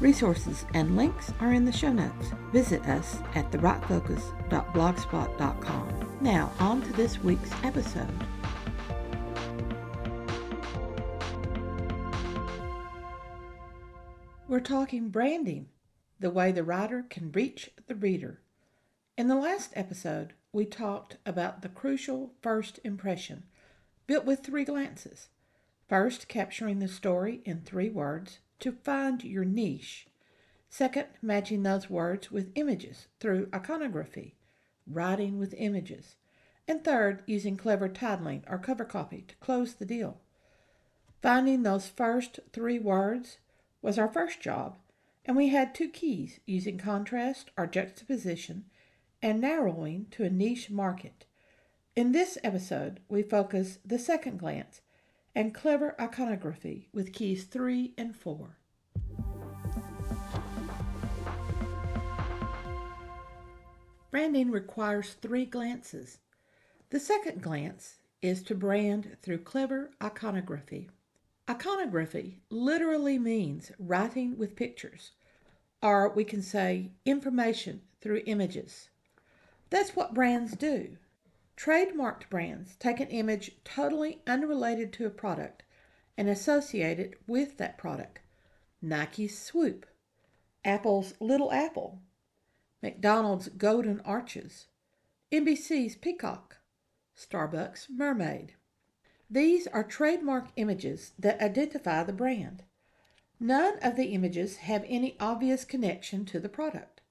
Resources and links are in the show notes. Visit us at thewritefocus.blogspot.com. Now, on to this week's episode. We're talking branding, the way the writer can reach the reader. In the last episode, we talked about the crucial first impression, built with three glances. First, capturing the story in three words to find your niche. Second, matching those words with images through iconography, writing with images. And third, using clever titling or cover copy to close the deal. Finding those first three words was our first job, and we had two keys using contrast or juxtaposition and narrowing to a niche market. In this episode, we focus the second glance and clever iconography with keys 3 and 4. Branding requires three glances. The second glance is to brand through clever iconography. Iconography literally means writing with pictures, or we can say information through images. That's what brands do. Trademarked brands take an image totally unrelated to a product and associate it with that product. Nike's Swoop, Apple's Little Apple, McDonald's Golden Arches, NBC's Peacock, Starbucks Mermaid. These are trademark images that identify the brand. None of the images have any obvious connection to the product.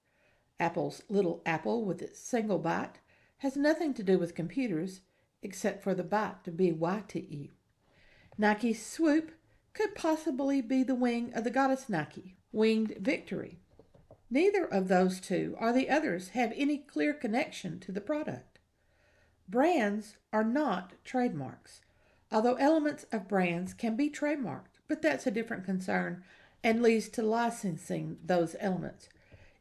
Apple's Little Apple with its single bite has nothing to do with computers except for the bite to be Y-T-E. Nike's Swoop could possibly be the wing of the goddess Nike, winged victory. Neither of those two or the others have any clear connection to the product. Brands are not trademarks, although elements of brands can be trademarked, but that's a different concern and leads to licensing those elements.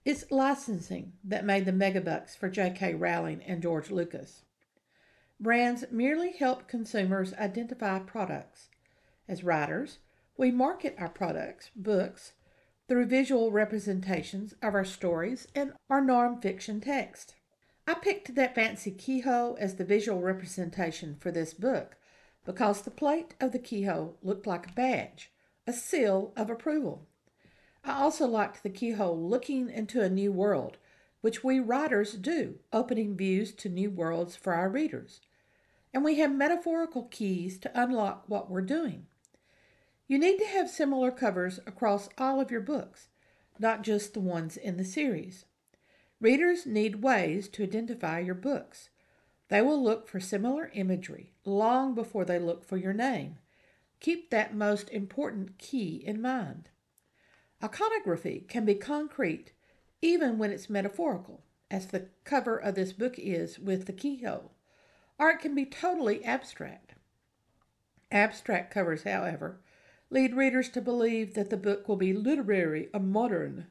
It's licensing that made the megabucks for J.K. Rowling and George Lucas. Brands merely help consumers identify products. As writers, we market our products, books, through visual representations of our stories and our non-fiction text. I picked that fancy keyhole as the visual representation for this book because the plate of the keyhole looked like a badge, a seal of approval. I also liked the keyhole looking into a new world, which we writers do, opening views to new worlds for our readers. And we have metaphorical keys to unlock what we're doing. You need to have similar covers across all of your books, not just the ones in the series. Readers need ways to identify your books. They will look for similar imagery long before they look for your name. Keep that most important key in mind. Iconography can be concrete even when it's metaphorical, as the cover of this book is with the keyhole, or it can be totally abstract. Abstract covers, however, lead readers to believe that the book will be literary or modern.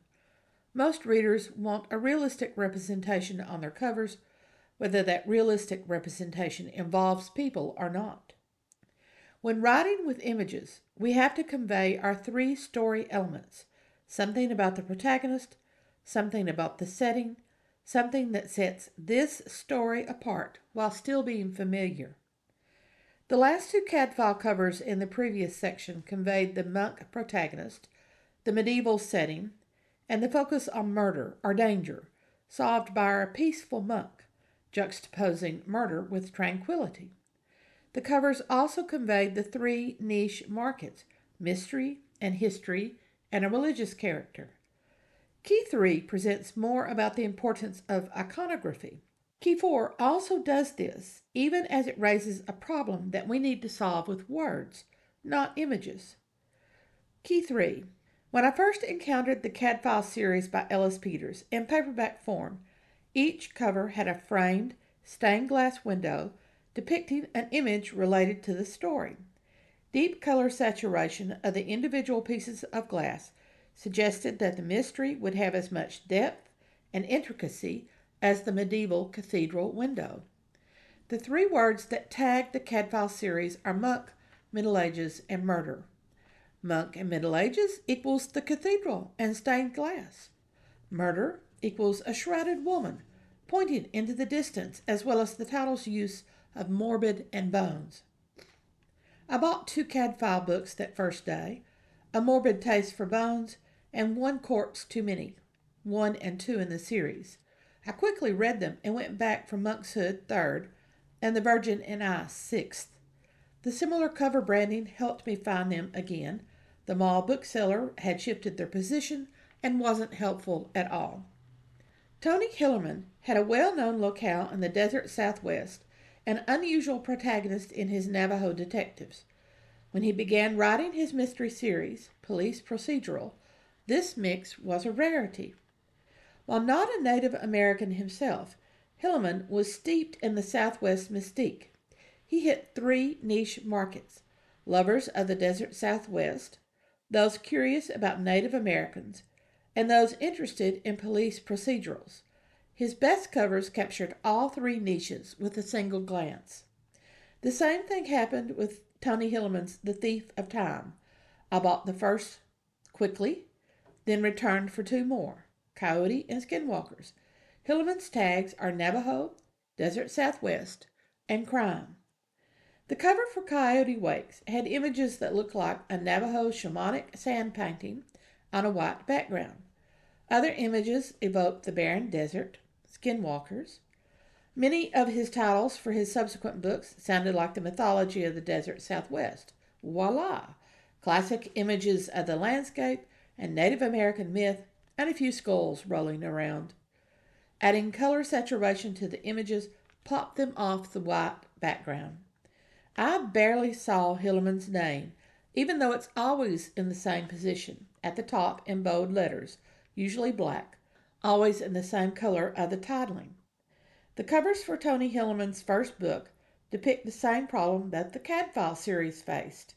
Most readers want a realistic representation on their covers, whether that realistic representation involves people or not. When writing with images, we have to convey our three story elements something about the protagonist, something about the setting, something that sets this story apart while still being familiar. The last two Cadfael covers in the previous section conveyed the monk protagonist, the medieval setting, and the focus on murder or danger, solved by a peaceful monk, juxtaposing murder with tranquility. The covers also conveyed the three niche markets mystery and history and a religious character. Key 3 presents more about the importance of iconography. Key 4 also does this, even as it raises a problem that we need to solve with words, not images. Key 3 When I first encountered the Cadfael series by Ellis Peters in paperback form, each cover had a framed, stained glass window depicting an image related to the story. Deep color saturation of the individual pieces of glass suggested that the mystery would have as much depth and intricacy as the medieval cathedral window. The three words that tag the Cadfael series are monk, Middle Ages, and murder. Monk and Middle Ages equals the cathedral and stained glass. Murder equals a shrouded woman pointing into the distance, as well as the title's use of morbid and bones. I bought two Cadfael books that first day A Morbid Taste for Bones and One Corpse Too Many, one and two in the series. I quickly read them and went back for Monk's Hood, third, and The Virgin and I, sixth. The similar cover branding helped me find them again. The mall bookseller had shifted their position and wasn't helpful at all. Tony Hillerman had a well known locale in the desert southwest, an unusual protagonist in his Navajo detectives. When he began writing his mystery series, Police Procedural, this mix was a rarity. While not a Native American himself, Hillerman was steeped in the Southwest mystique. He hit three niche markets lovers of the desert Southwest, those curious about Native Americans, and those interested in police procedurals. His best covers captured all three niches with a single glance. The same thing happened with Tony Hillerman's The Thief of Time. I bought the first quickly, then returned for two more Coyote and Skinwalkers. Hillerman's tags are Navajo, Desert Southwest, and Crime. The cover for Coyote Waits had images that looked like a Navajo shamanic sand painting on a white background. Other images evoked the barren desert, skinwalkers. Many of his titles for his subsequent books sounded like the mythology of the desert southwest. Voila! Classic images of the landscape and Native American myth and a few skulls rolling around. Adding color saturation to the images popped them off the white background. I barely saw Hillerman's name, even though it's always in the same position, at the top in bold letters, usually black, always in the same color of the titling. The covers for Tony Hillerman's first book depict the same problem that the Cadfael series faced.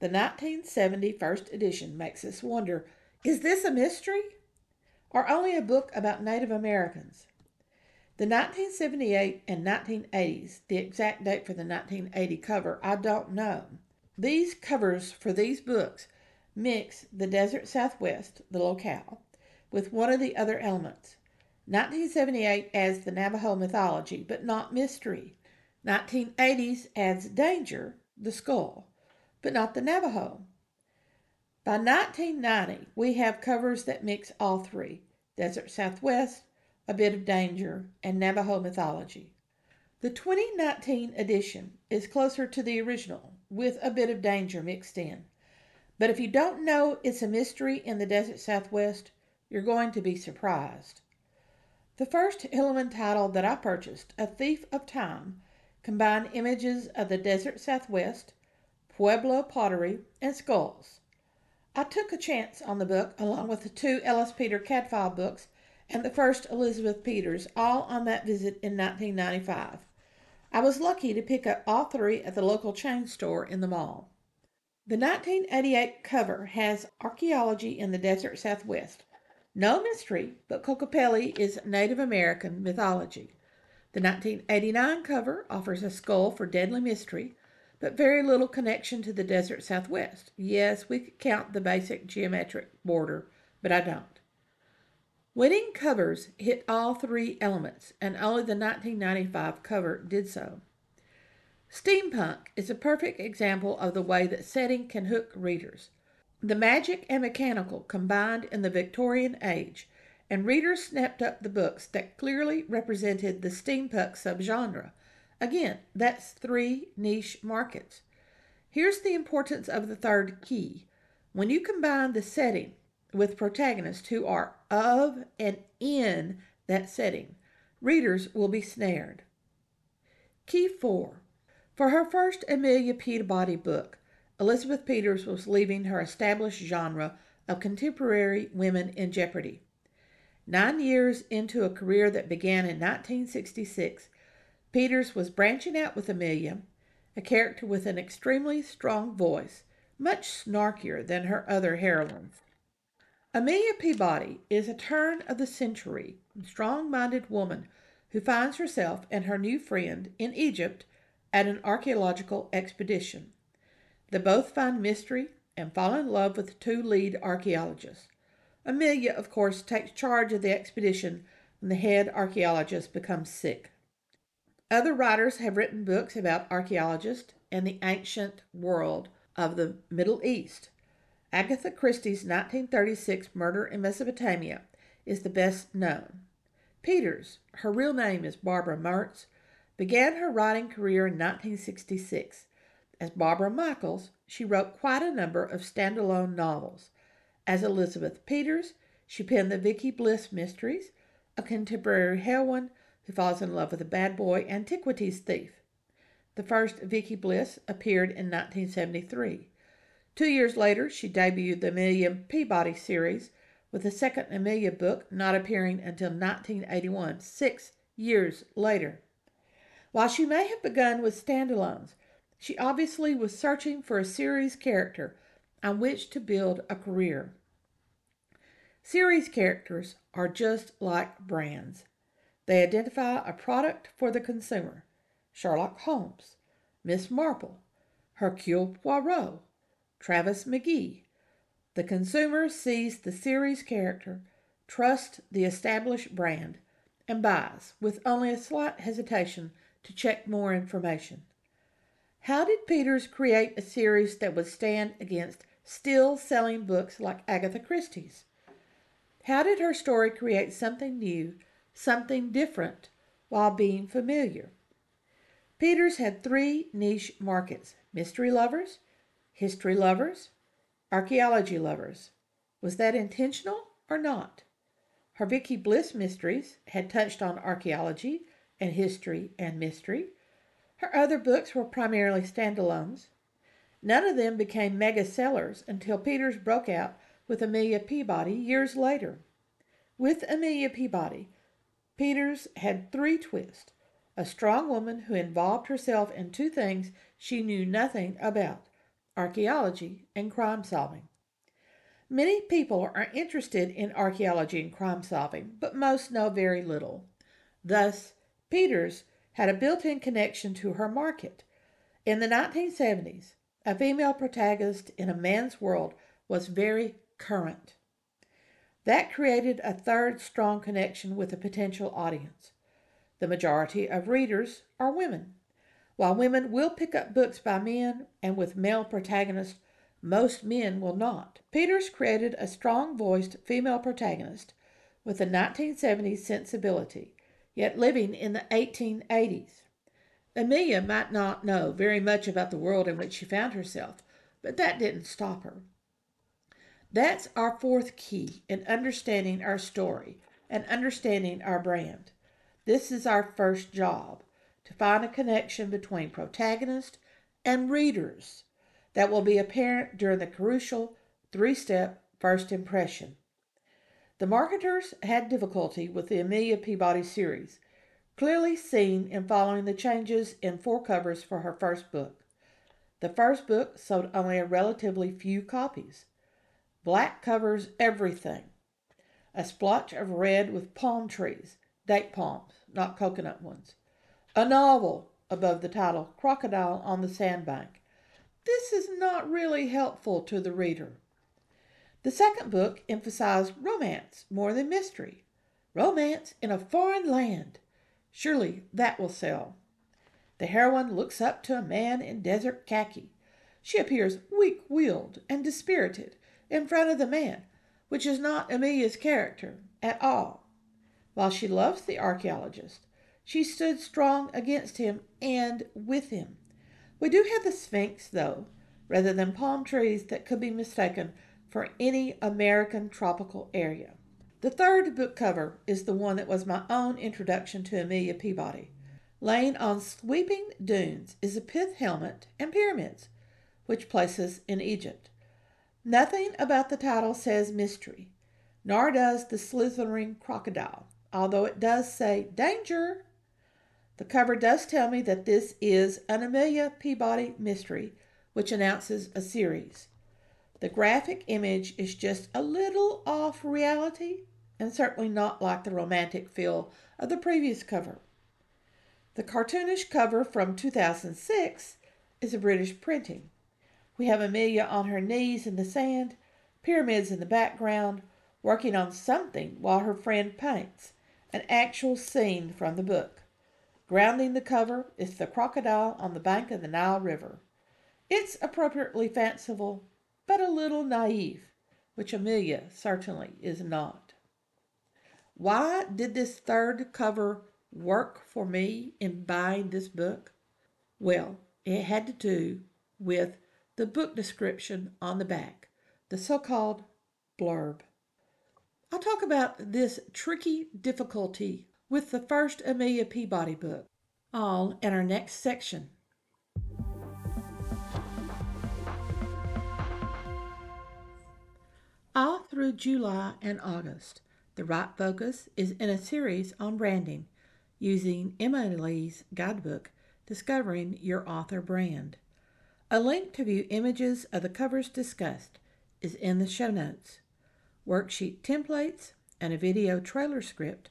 The 1970 first edition makes us wonder is this a mystery? Or only a book about Native Americans? The 1978 and 1980s, the exact date for the 1980 cover, I don't know. These covers for these books mix the desert southwest, the locale, with one of the other elements. 1978 adds the Navajo mythology, but not mystery. 1980s adds danger, the skull, but not the Navajo. By 1990, we have covers that mix all three Desert Southwest, a bit of danger, and Navajo mythology. The 2019 edition is closer to the original, with a bit of danger mixed in. But if you don't know it's a mystery in the desert southwest, you're going to be surprised. The first Hillerman title that I purchased, A Thief of Time, combined images of the desert southwest, Pueblo pottery, and skulls. I took a chance on the book along with the two Ellis Peter Cadfael books and the first Elizabeth Peters, all on that visit in 1995. I was lucky to pick up all three at the local chain store in the mall. The 1988 cover has archaeology in the desert southwest. No mystery, but Kokopelli is Native American mythology. The 1989 cover offers a skull for deadly mystery, but very little connection to the desert southwest. Yes, we could count the basic geometric border, but I don't. Winning covers hit all three elements, and only the 1995 cover did so. Steampunk is a perfect example of the way that setting can hook readers. The magic and mechanical combined in the Victorian age, and readers snapped up the books that clearly represented the steampunk subgenre. Again, that's three niche markets. Here's the importance of the third key. When you combine the setting with protagonists who are of and in that setting. Readers will be snared. Key 4. For her first Amelia Peabody book, Elizabeth Peters was leaving her established genre of contemporary women in jeopardy. Nine years into a career that began in 1966, Peters was branching out with Amelia, a character with an extremely strong voice, much snarkier than her other heroines. Amelia Peabody is a turn of the century, strong minded woman who finds herself and her new friend in Egypt at an archaeological expedition. They both find mystery and fall in love with the two lead archaeologists. Amelia, of course, takes charge of the expedition when the head archaeologist becomes sick. Other writers have written books about archaeologists and the ancient world of the Middle East. Agatha Christie's 1936 Murder in Mesopotamia is the best known. Peters, her real name is Barbara Mertz, began her writing career in 1966. As Barbara Michaels, she wrote quite a number of standalone novels. As Elizabeth Peters, she penned the Vicky Bliss Mysteries, a contemporary heroine who falls in love with a bad boy antiquities thief. The first Vicky Bliss appeared in 1973. Two years later, she debuted the Amelia Peabody series, with the second Amelia book not appearing until 1981, six years later. While she may have begun with standalones, she obviously was searching for a series character on which to build a career. Series characters are just like brands. They identify a product for the consumer. Sherlock Holmes, Miss Marple, Hercule Poirot, Travis McGee. The consumer sees the series character, trusts the established brand, and buys with only a slight hesitation to check more information. How did Peters create a series that would stand against still selling books like Agatha Christie's? How did her story create something new, something different, while being familiar? Peters had three niche markets mystery lovers, history lovers, archaeology lovers. Was that intentional or not? Her Bliss mysteries had touched on archaeology and history and mystery. Her other books were primarily standalones. None of them became mega sellers until Peters broke out with Amelia Peabody years later. With Amelia Peabody, Peters had three twists a strong woman who involved herself in two things she knew nothing about archaeology and crime solving. Many people are interested in archaeology and crime solving, but most know very little. Thus, Peters had a built in connection to her market. In the 1970s, a female protagonist in a man's world was very current. That created a third strong connection with a potential audience. The majority of readers are women. While women will pick up books by men and with male protagonists, most men will not. Peters created a strong voiced female protagonist with a 1970s sensibility, yet living in the 1880s. Amelia might not know very much about the world in which she found herself, but that didn't stop her. That's our fourth key in understanding our story and understanding our brand. This is our first job to find a connection between protagonist and readers that will be apparent during the crucial three step first impression. The marketers had difficulty with the Amelia Peabody series, clearly seen in following the changes in four covers for her first book. The first book sold only a relatively few copies. Black covers everything. A splotch of red with palm trees, date palms, not coconut ones. A novel above the title Crocodile on the Sandbank. This is not really helpful to the reader. The second book emphasized romance more than mystery. Romance in a foreign land. Surely that will sell. The heroine looks up to a man in desert khaki. She appears weak willed and dispirited in front of the man, which is not Amelia's character at all. While she loves the archaeologist, she stood strong against him and with him. We do have the Sphinx, though, rather than palm trees that could be mistaken for any American tropical area. The third book cover is the one that was my own introduction to Amelia Peabody. Laying on sweeping dunes is a pith helmet and pyramids, which places in Egypt. Nothing about the title says mystery, nor does the slithering crocodile, although it does say danger. The cover does tell me that this is an Amelia Peabody mystery, which announces a series. The graphic image is just a little off reality and certainly not like the romantic feel of the previous cover. The cartoonish cover from 2006 is a British printing. We have Amelia on her knees in the sand, pyramids in the background, working on something while her friend paints, an actual scene from the book. Grounding the cover is the crocodile on the bank of the Nile River. It's appropriately fanciful, but a little naive, which Amelia certainly is not. Why did this third cover work for me in buying this book? Well, it had to do with the book description on the back, the so called blurb. I'll talk about this tricky difficulty with the first Amelia Peabody book, all in our next section. All through July and August, the Write Focus is in a series on branding using Emma Lee's guidebook, Discovering Your Author Brand. A link to view images of the covers discussed is in the show notes. Worksheet templates and a video trailer script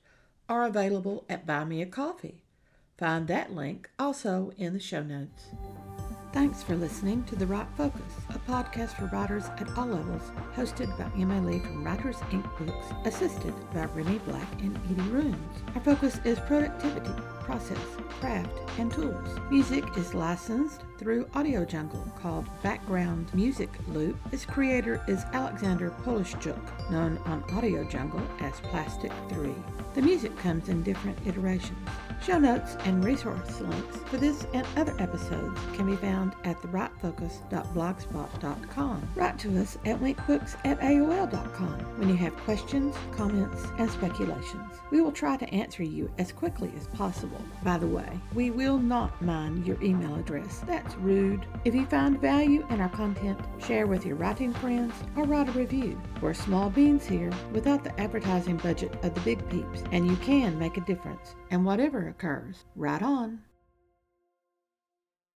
are available at Buy Me a Coffee. Find that link also in the show notes. Thanks for listening to The Write Focus, a podcast for writers at all levels, hosted by Emma Lee from Writers Inc. Books, assisted by Renee Black and Edie Runes. Our focus is productivity, process, craft, and tools. Music is licensed through Audio Jungle called Background Music Loop. Its creator is Alexander Polishchuk, known on Audio Jungle as Plastic 3. The music comes in different iterations. Show notes and resource links for this and other episodes can be found at thewritefocus.blogspot.com. Write to us at winkbooks at AOL.com when you have questions, comments, and speculations. We will try to answer you as quickly as possible. By the way, we will not mind your email address. That's rude. If you find value in our content, share with your writing friends or write a review. We're small beans here without the advertising budget of the big peeps, and you can make a difference. And whatever occurs, right on.